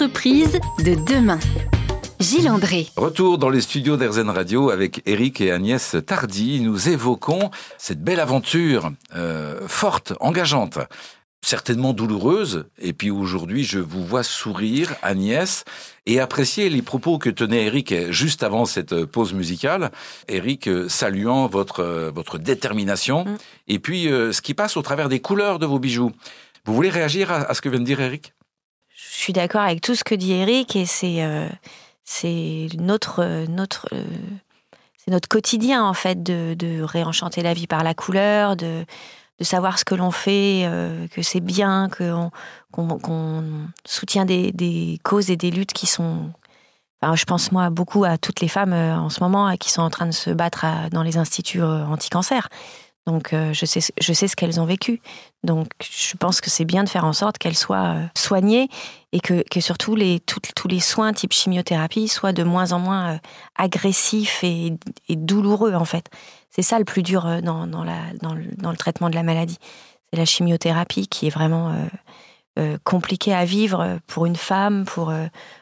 L'entreprise de demain. Gilles André. Retour dans les studios d'Airzen Radio avec Eric et Agnès Tardy. Nous évoquons cette belle aventure euh, forte, engageante, certainement douloureuse. Et puis aujourd'hui, je vous vois sourire, Agnès, et apprécier les propos que tenait Eric juste avant cette pause musicale. Eric saluant votre votre détermination mm. et puis euh, ce qui passe au travers des couleurs de vos bijoux. Vous voulez réagir à, ce que vient de dire Eric? Je suis d'accord avec tout ce que dit Eric et c'est euh, notre notre euh, notre quotidien en fait de, de, réenchanter la vie par la couleur, de de savoir ce que l'on fait, euh, que c'est bien, qu'on qu'on soutient des, des, causes et des luttes qui sont. Enfin, je pense moi beaucoup à toutes les femmes en ce moment qui sont en train de se battre dans les instituts anti-cancer. Donc euh, je sais, je sais ce qu'elles ont vécu. Donc je pense que c'est bien de faire en sorte qu'elles soient euh, soignées et que, que surtout les, tous les soins type chimiothérapie soient de moins en moins euh, agressifs et, douloureux en fait. C'est ça le plus dur dans, dans, la, dans, le, dans, le, traitement de la maladie. C'est la chimiothérapie qui est vraiment compliquée à vivre pour une femme, pour,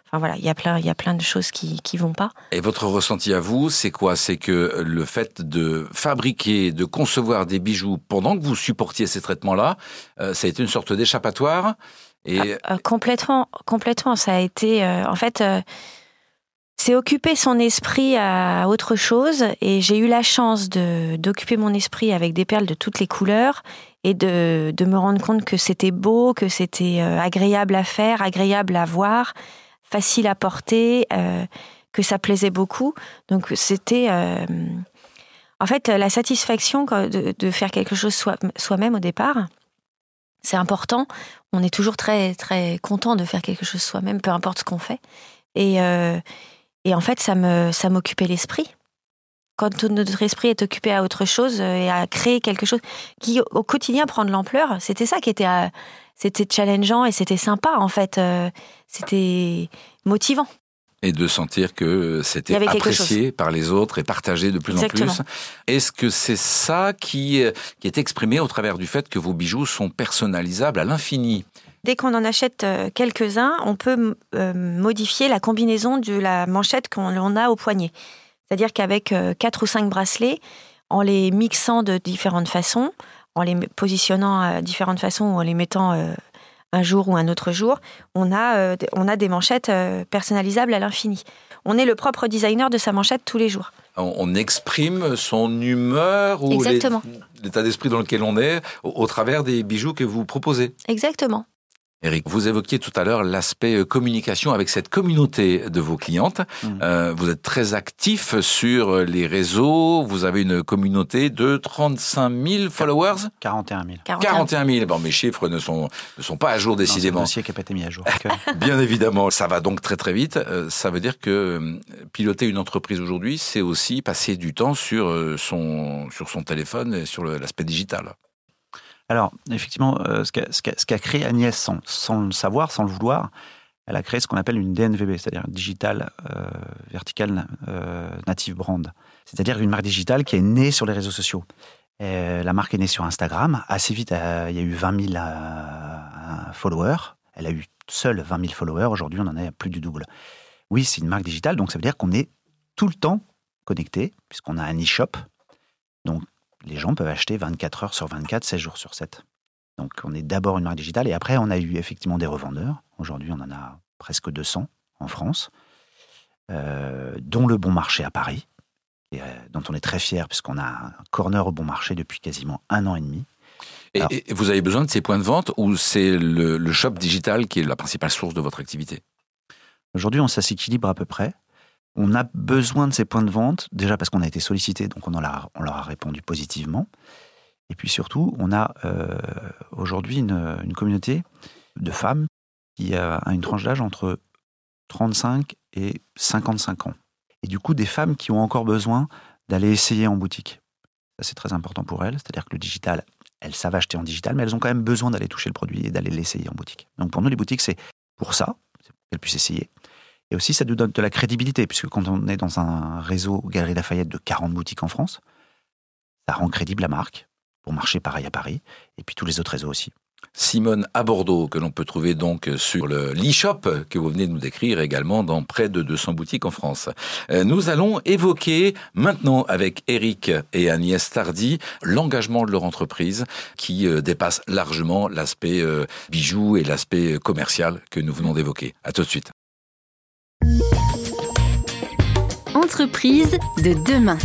Enfin voilà, il y a plein, il y a plein de choses qui qui vont pas. Et votre ressenti à vous, c'est quoi? C'est que le fait de fabriquer, de concevoir des bijoux pendant que vous supportiez ces traitements-là, euh, ça a été une sorte d'échappatoire. Et ah, euh, complètement, complètement, ça a été euh, en fait. c'est occuper son esprit à autre chose et j'ai eu la chance de d'occuper mon esprit avec des perles de toutes les couleurs et de, de me rendre compte que c'était beau, que c'était agréable à faire, agréable à voir, facile à porter, euh, que ça plaisait beaucoup. Donc c'était euh, en fait la satisfaction de, faire quelque chose soi-même au départ. C'est important. On est toujours très très content de faire quelque chose soi-même, peu importe ce qu'on fait. Et, euh, et en fait, ça me ça m'occupait l'esprit quand notre esprit est occupé à autre chose et à créer quelque chose qui au quotidien prend de l'ampleur, c'était ça qui était c'était challengeant et c'était sympa en fait. Euh, c'était motivant. Et de sentir que c'était apprécié par les autres et partagé de plus en plus. Est-ce que c'est ça qui, qui est exprimé au travers du fait que vos bijoux sont personnalisables à l'infini? Dès qu'on en achète euh, quelques-uns, on peut euh, modifier la combinaison de la manchette qu'on a au poignet. C'est-à-dire qu'avec quatre ou cinq bracelets, en les mixant de différentes façons, en les positionnant à différentes façons ou en les mettant euh, un jour ou un autre jour, on a, euh, on a des manchettes euh, personnalisables à l'infini. On est le propre designer de sa manchette tous les jours. On exprime son humeur ou l'état d'esprit dans lequel on est au travers des bijoux que vous proposez. Exactement. Eric, vous évoquiez tout à l'heure l'aspect euh, communication avec cette communauté de vos clientes. Mmh. Euh, vous êtes très actif sur euh, les réseaux. Vous avez une communauté de 35 000 followers? 41 000. 41 000. Bon, mes chiffres ne sont, ne sont pas à jour décidément. C'est qui n'a pas été mis à jour. Bien évidemment, ça va donc très très vite. Ça veut dire que piloter une entreprise aujourd'hui, c'est aussi passer du temps sur son, sur son téléphone et sur l'aspect digital. Alors, effectivement, euh, ce qu'a créé Agnès sans, le savoir, sans le vouloir, elle a créé ce qu'on appelle une DNVB, c'est-à-dire Digital euh, Vertical euh, Native Brand. C'est-à-dire une marque digitale qui est née sur les réseaux sociaux. la marque est née sur Instagram. Assez vite, il y a eu 20 000 followers. Elle a eu seule 20 000 followers. Aujourd'hui, on en est à plus du double. Oui, c'est une marque digitale, donc ça veut dire qu'on est tout le temps connecté, puisqu'on a un e-shop. Donc, les gens peuvent acheter 24 heures sur 24, 16 jours sur 7. Donc on est d'abord une marque digitale et après on a eu effectivement des revendeurs. Aujourd'hui on en a presque 200 en France, euh, dont le Bon Marché à Paris, et, euh, dont on est très fier puisqu'on a un corner au Bon Marché depuis quasiment un an et demi. Et, vous avez besoin de ces points de vente ou c'est le, shop digital qui est la principale source de votre activité? Aujourd'hui on s'équilibre à peu près. On a besoin de ces points de vente, déjà parce qu'on a été sollicité, donc on, leur a répondu positivement. Et puis surtout, on a euh, aujourd'hui une, communauté de femmes qui a une tranche d'âge entre 35 et 55 ans. Et du coup, des femmes qui ont encore besoin d'aller essayer en boutique. Ça, c'est très important pour elles. C'est-à-dire que le digital, elles savent acheter en digital, mais elles ont quand même besoin d'aller toucher le produit et d'aller l'essayer en boutique. Donc pour nous, les boutiques, c'est pour ça, qu'elles puissent essayer. Et aussi, ça nous donne de la crédibilité, puisque quand on est dans un réseau Galerie Lafayette de 40 boutiques en France, ça rend crédible la marque pour marcher pareil à Paris, et puis tous les autres réseaux aussi. Simone à Bordeaux, que l'on peut trouver donc sur le l'e-shop que vous venez de nous décrire également dans près de 200 boutiques en France. Euh, nous allons évoquer maintenant avec Eric et Agnès Tardy l'engagement de leur entreprise qui euh, dépasse largement l'aspect euh, bijoux et l'aspect commercial que nous venons d'évoquer. À tout de suite. Entreprise de demain.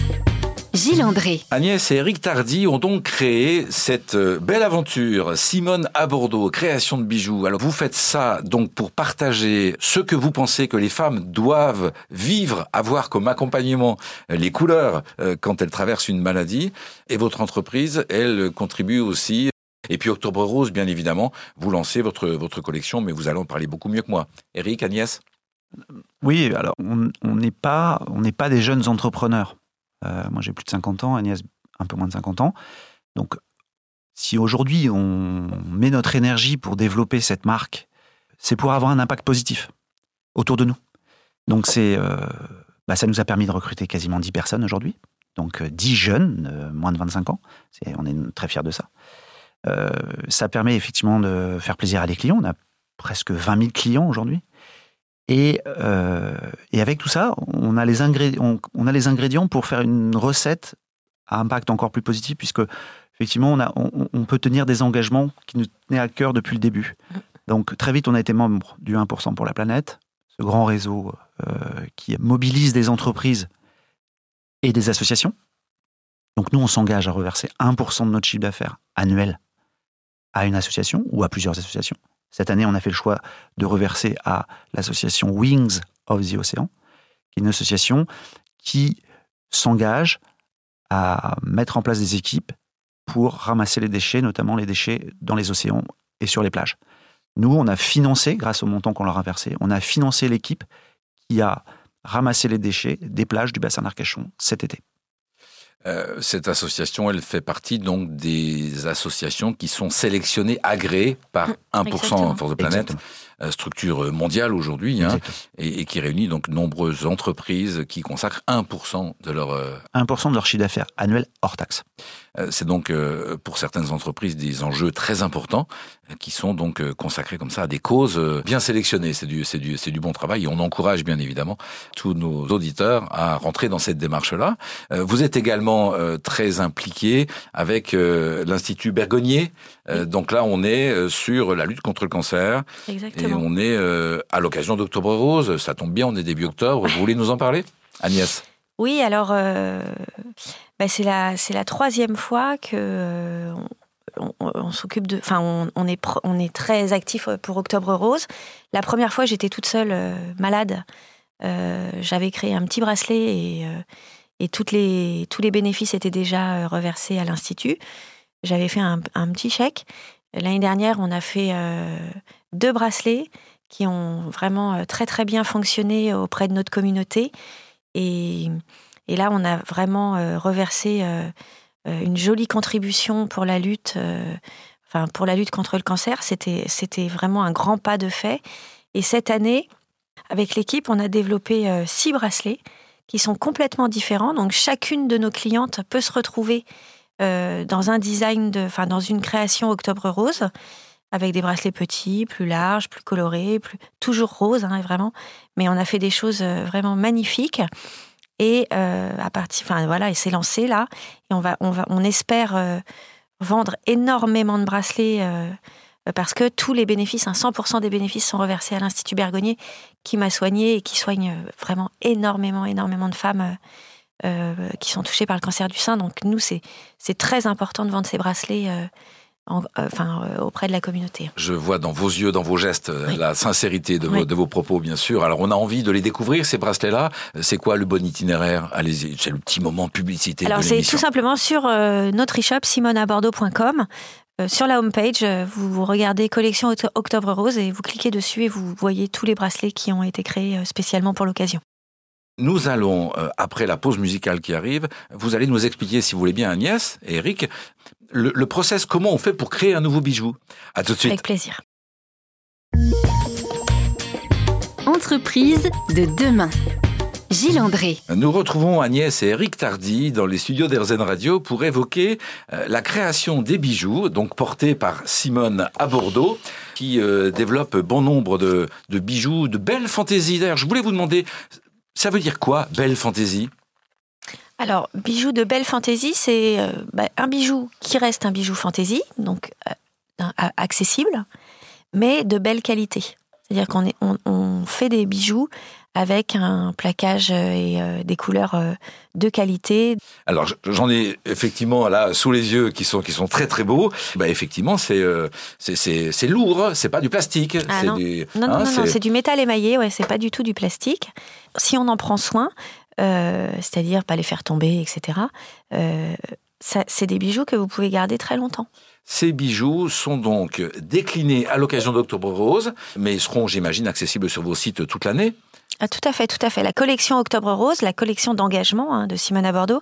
Gilles André. Agnès et Eric Tardy ont donc créé cette euh, belle aventure, Simone à Bordeaux, création de bijoux. Alors vous faites ça donc pour partager ce que vous pensez que les femmes doivent vivre, avoir comme accompagnement euh, les couleurs euh, quand elles traversent une maladie. Et votre entreprise, elle contribue aussi et puis Octobre Rose, bien évidemment, vous lancez votre, votre collection, mais vous allez en parler beaucoup mieux que moi. Eric, Agnès? Oui, alors on n'est pas, on pas des jeunes entrepreneurs. Euh, moi, j'ai plus de 50 ans, Agnès un peu moins de 50 ans. Donc, si aujourd'hui on met notre énergie pour développer cette marque, c'est pour avoir un impact positif autour de nous. Donc, c'est, euh, bah, ça nous a permis de recruter quasiment 10 personnes aujourd'hui. Donc, 10 euh, jeunes, moins de 25 ans. on est très fiers de ça. ça permet effectivement de faire plaisir à des clients. On a presque 20 000 clients aujourd'hui. Euh, et, avec tout ça, on a, les ingrédients, pour faire une recette à impact encore plus positif, puisque effectivement, on, peut tenir des engagements qui nous tenaient à cœur depuis le début. Donc très vite, on a été membre du 1% pour la planète, ce grand réseau euh, qui mobilise des entreprises et des associations. Donc nous, on s'engage à reverser 1% de notre chiffre d'affaires annuel à une association ou à plusieurs associations. Cette année, on a fait le choix de reverser à l'association Wings of the Ocean, qui est une association qui s'engage à mettre en place des équipes pour ramasser les déchets, notamment les déchets dans les océans et sur les plages. Nous, on a financé, grâce au montant qu'on leur a versé, on a financé l'équipe qui a ramassé les déchets des plages du bassin d'Arcachon cet été. Euh, cette association, elle fait partie donc des associations qui sont sélectionnées, agréées par 1% Force de Planète. Structure mondiale aujourd'hui, hein, et, qui réunit donc nombreuses entreprises qui consacrent 1% de leur... 1% euh, de leur chiffre d'affaires annuel hors taxe. Euh, c'est donc pour certaines entreprises des enjeux très importants qui sont donc consacrés comme ça à des causes bien sélectionnées. C'est du, c'est du, c'est du bon travail et on encourage bien évidemment tous nos auditeurs à rentrer dans cette démarche-là. Vous êtes également très impliqué avec l'Institut Bergonnier. Donc là, on est sur la lutte contre le cancer. Exactement. Et on est euh, à l'occasion d'Octobre Rose. Ça tombe bien, on est début octobre. Vous voulez nous en parler Agnès? Oui, alors euh, bah, c'est la, la troisième fois que euh, on, s'occupe de. Enfin, on, est, on est très actif pour Octobre Rose. La première fois, j'étais toute seule malade. J'avais créé un petit bracelet et, et toutes les, tous les bénéfices étaient déjà reversés à l'Institut. J'avais fait un, petit chèque. L'année dernière, on a fait deux bracelets qui ont vraiment euh, très très bien fonctionné auprès de notre communauté. Et, là, on a vraiment euh, reversé euh, une jolie contribution pour la lutte, enfin pour la lutte contre le cancer. C'était c'était vraiment un grand pas de fait. Et cette année, avec l'équipe, on a développé six bracelets qui sont complètement différents. Donc chacune de nos clientes peut se retrouver dans un design, de, enfin dans une création Octobre Rose avec des bracelets petits, plus larges, plus colorés, toujours roses, hein, vraiment. Mais on a fait des choses euh, vraiment magnifiques. Et euh, à partir, enfin voilà, et c'est lancé là. Et on va, on va, on espère euh, vendre énormément de bracelets parce que tous les bénéfices, 100% hein, des bénéfices sont reversés à l'Institut Bergonnier qui m'a soigné et qui soigne vraiment énormément, énormément de femmes. Qui sont touchées par le cancer du sein. Donc nous, c'est très important de vendre ces bracelets euh, enfin, euh, auprès de la communauté. Je vois dans vos yeux, dans vos gestes, euh, la sincérité de, vos, de, vos, propos, bien sûr. Alors, on a envie de les découvrir, ces bracelets-là. C'est quoi le bon itinéraire? Allez-y, c'est le petit moment publicité. Alors, c'est tout simplement sur notre e-shop simonabordeaux.com. sur la homepage, vous regardez Collection Octobre Rose et vous cliquez dessus et vous voyez tous les bracelets qui ont été créés spécialement pour l'occasion. Nous allons, après la pause musicale qui arrive, vous allez nous expliquer, si vous voulez bien, Agnès et Eric, le, process, comment on fait pour créer un nouveau bijou. À tout de suite. Avec plaisir. Entreprise de demain. Gilles André. Nous retrouvons Agnès et Eric Tardy dans les studios d'Erzen Radio pour évoquer euh, la création des bijoux, donc portés par Simone à Bordeaux, qui euh, développe bon nombre de, de bijoux, de belles fantaisies. D'ailleurs, je voulais vous demander, ça veut dire quoi, belle fantaisie? Alors, bijou de belle fantaisie, c'est euh, bah, un bijou qui reste un bijou fantaisie, donc euh, accessible, mais de belle qualité. C'est-à-dire qu'on fait des bijoux avec un plaquage euh, et euh, des couleurs euh, de qualité. Alors j'en ai effectivement là sous les yeux qui sont qui sont très très beaux. Bah effectivement c'est c'est c'est lourd, c'est pas du plastique. Ah non. du Non, non, hein, non, c'est- du métal émaillé, ouais, c'est pas du tout du plastique. Si on en prend soin, euh, c'est-à-dire pas les faire tomber, etc., euh, c'est des bijoux que vous pouvez garder très longtemps. Ces bijoux sont donc déclinés à l'occasion d'Octobre Rose, mais ils seront, j'imagine, accessibles sur vos sites toute l'année. Ah, tout à fait, tout à fait. La collection Octobre Rose, la collection d'engagement hein, de Simone à Bordeaux,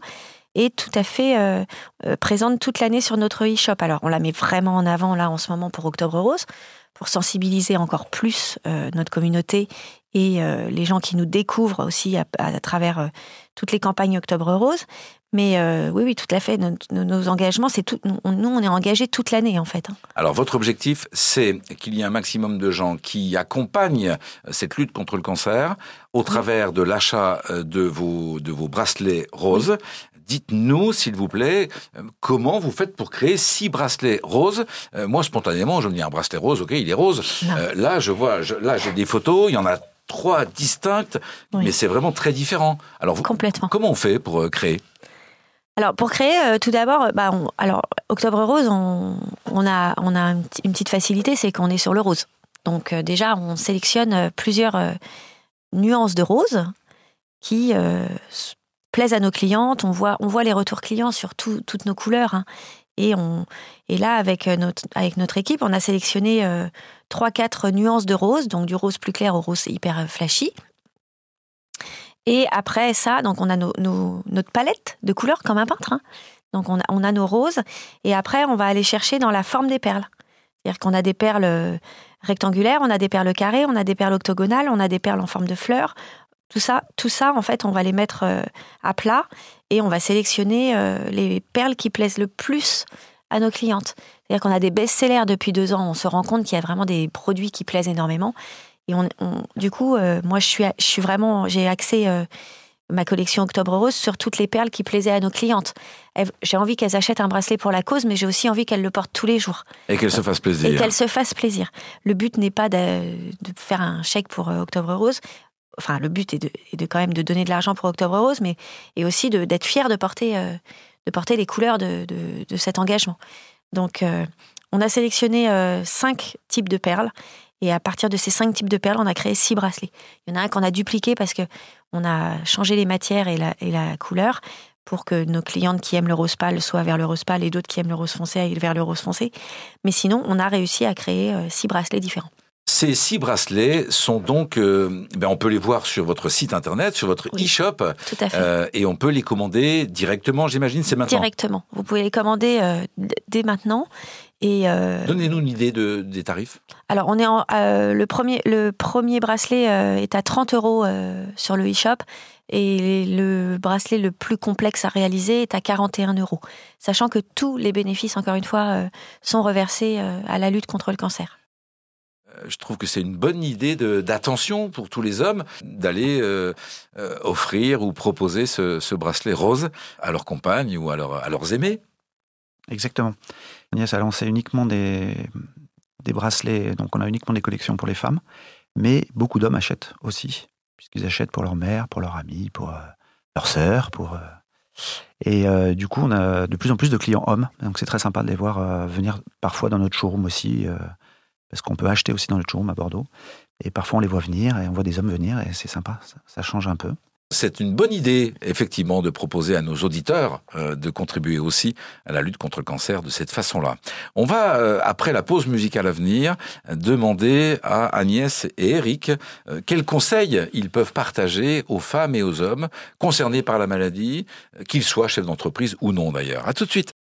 est tout à fait euh, euh, présente toute l'année sur notre e-shop. Alors, on la met vraiment en avant là en ce moment pour Octobre Rose, pour sensibiliser encore plus euh, notre communauté et les gens qui nous découvrent aussi à, travers toutes les campagnes Octobre Rose. Mais euh, oui, oui, tout à fait. Nos, nos- nos engagements, c'est tout. Nous, on est engagés toute l'année en fait. hein. Alors votre objectif, c'est qu'il y ait un maximum de gens qui accompagnent cette lutte contre le cancer au travers de l'achat euh, de vos de vos bracelets roses. Dites-nous, s'il vous plaît, euh, comment vous faites pour créer six bracelets roses Euh, Moi, spontanément, je me dis un bracelet rose, ok, il est rose. Euh, là, je vois, je- là, j'ai des photos, il y en a trois distinctes, Oui. mais c'est vraiment très différent. Alors, vous- Complètement. comment on fait pour euh, créer? Alors pour créer, euh, tout d'abord, euh, bah, alors Octobre Rose, on, a, on a une, petite- facilité, c'est qu'on est sur le rose. Donc euh, déjà, on sélectionne euh, plusieurs euh, nuances de rose qui euh, plaisent à nos clientes. On voit, on voit les retours clients sur tout- toutes nos couleurs. hein. Et, on, et là, avec euh, notre, équipe, on a sélectionné euh, trois, quatre nuances de rose, donc du rose plus clair au rose hyper euh, flashy. Et après ça, donc on a notre palette de couleurs comme un peintre. hein. Donc on a, on a nos roses. Et après, on va aller chercher dans la forme des perles. C'est-à-dire qu'on a des perles euh, rectangulaires, on a des perles carrées, on a des perles octogonales, on a des perles en forme de fleurs. Tout ça, tout ça, en fait, on va les mettre euh, à plat et on va sélectionner euh, les perles qui plaisent le plus à nos clientes. C'est-à-dire qu'on a des best-sellers depuis deux ans. On se rend compte qu'il y a vraiment des produits qui plaisent énormément. Et on, on- du coup, euh, moi, je suis, je suis vraiment, j'ai axé euh, ma collection Octobre Rose sur toutes les perles qui plaisaient à nos clientes. J'ai envie qu'elles achètent un bracelet pour la cause, mais j'ai aussi envie qu'elles le portent tous les jours Et qu'elle se fasse et plaisir qu'elles se fassent plaisir. Le but n'est pas de, de faire un chèque pour euh, Octobre Rose. Enfin, le but est de, est de quand même de donner de l'argent pour Octobre Rose, mais et aussi d'être fier de porter, euh, de porter les couleurs de, cet engagement. Donc, on a sélectionné euh, cinq types de perles. Et à partir de ces cinq types de perles, on a créé six bracelets. Il y en a un qu'on a dupliqué parce que on a changé les matières et la, et la couleur pour que nos clientes qui aiment le rose pâle soient vers le rose pâle et d'autres qui aiment le rose foncé aillent vers le rose foncé. Mais sinon, on a réussi à créer euh, six bracelets différents. Ces six bracelets sont donc, euh, ben on peut les voir sur votre site internet, sur votre Oui. e-shop, Tout à fait. euh, et on peut les commander directement, j'imagine, c'est maintenant. Directement. Vous pouvez les commander euh, dès maintenant. Et euh, Donnez-nous une idée de, des tarifs. alors, on est en, euh, le premier le premier bracelet euh, est à 30 euros sur le e-shop et le bracelet le plus complexe à réaliser est à 41 euros, sachant que tous les bénéfices, encore une fois, sont reversés à la lutte contre le cancer. Je trouve que c'est une bonne idée d'attention pour tous les hommes d'aller euh, euh, offrir ou proposer ce, ce bracelet rose à leurs compagnes ou à, leurs- à leurs aimés. Exactement. Agnès a lancé uniquement des, des bracelets, donc on a uniquement des collections pour les femmes, mais beaucoup d'hommes achètent aussi, puisqu'ils achètent pour leur mère, pour leurs amis, pour euh, leurs sœurs, pour... euh, et euh, du coup, on a de plus en plus de clients hommes, donc c'est très sympa de les voir euh, venir parfois dans notre showroom aussi, parce qu'on peut acheter aussi dans notre showroom à Bordeaux. Et parfois, on les voit venir et on voit des hommes venir, et c'est sympa, ça change un peu. C'est une bonne idée, effectivement, de proposer à nos auditeurs euh, de contribuer aussi à la lutte contre le cancer de cette façon-là. On va, euh, après la pause musicale à venir, demander à Agnès et Eric euh, quels conseils ils peuvent partager aux femmes et aux hommes concernés par la maladie, euh, qu'ils soient chefs d'entreprise ou non d'ailleurs. À tout de suite.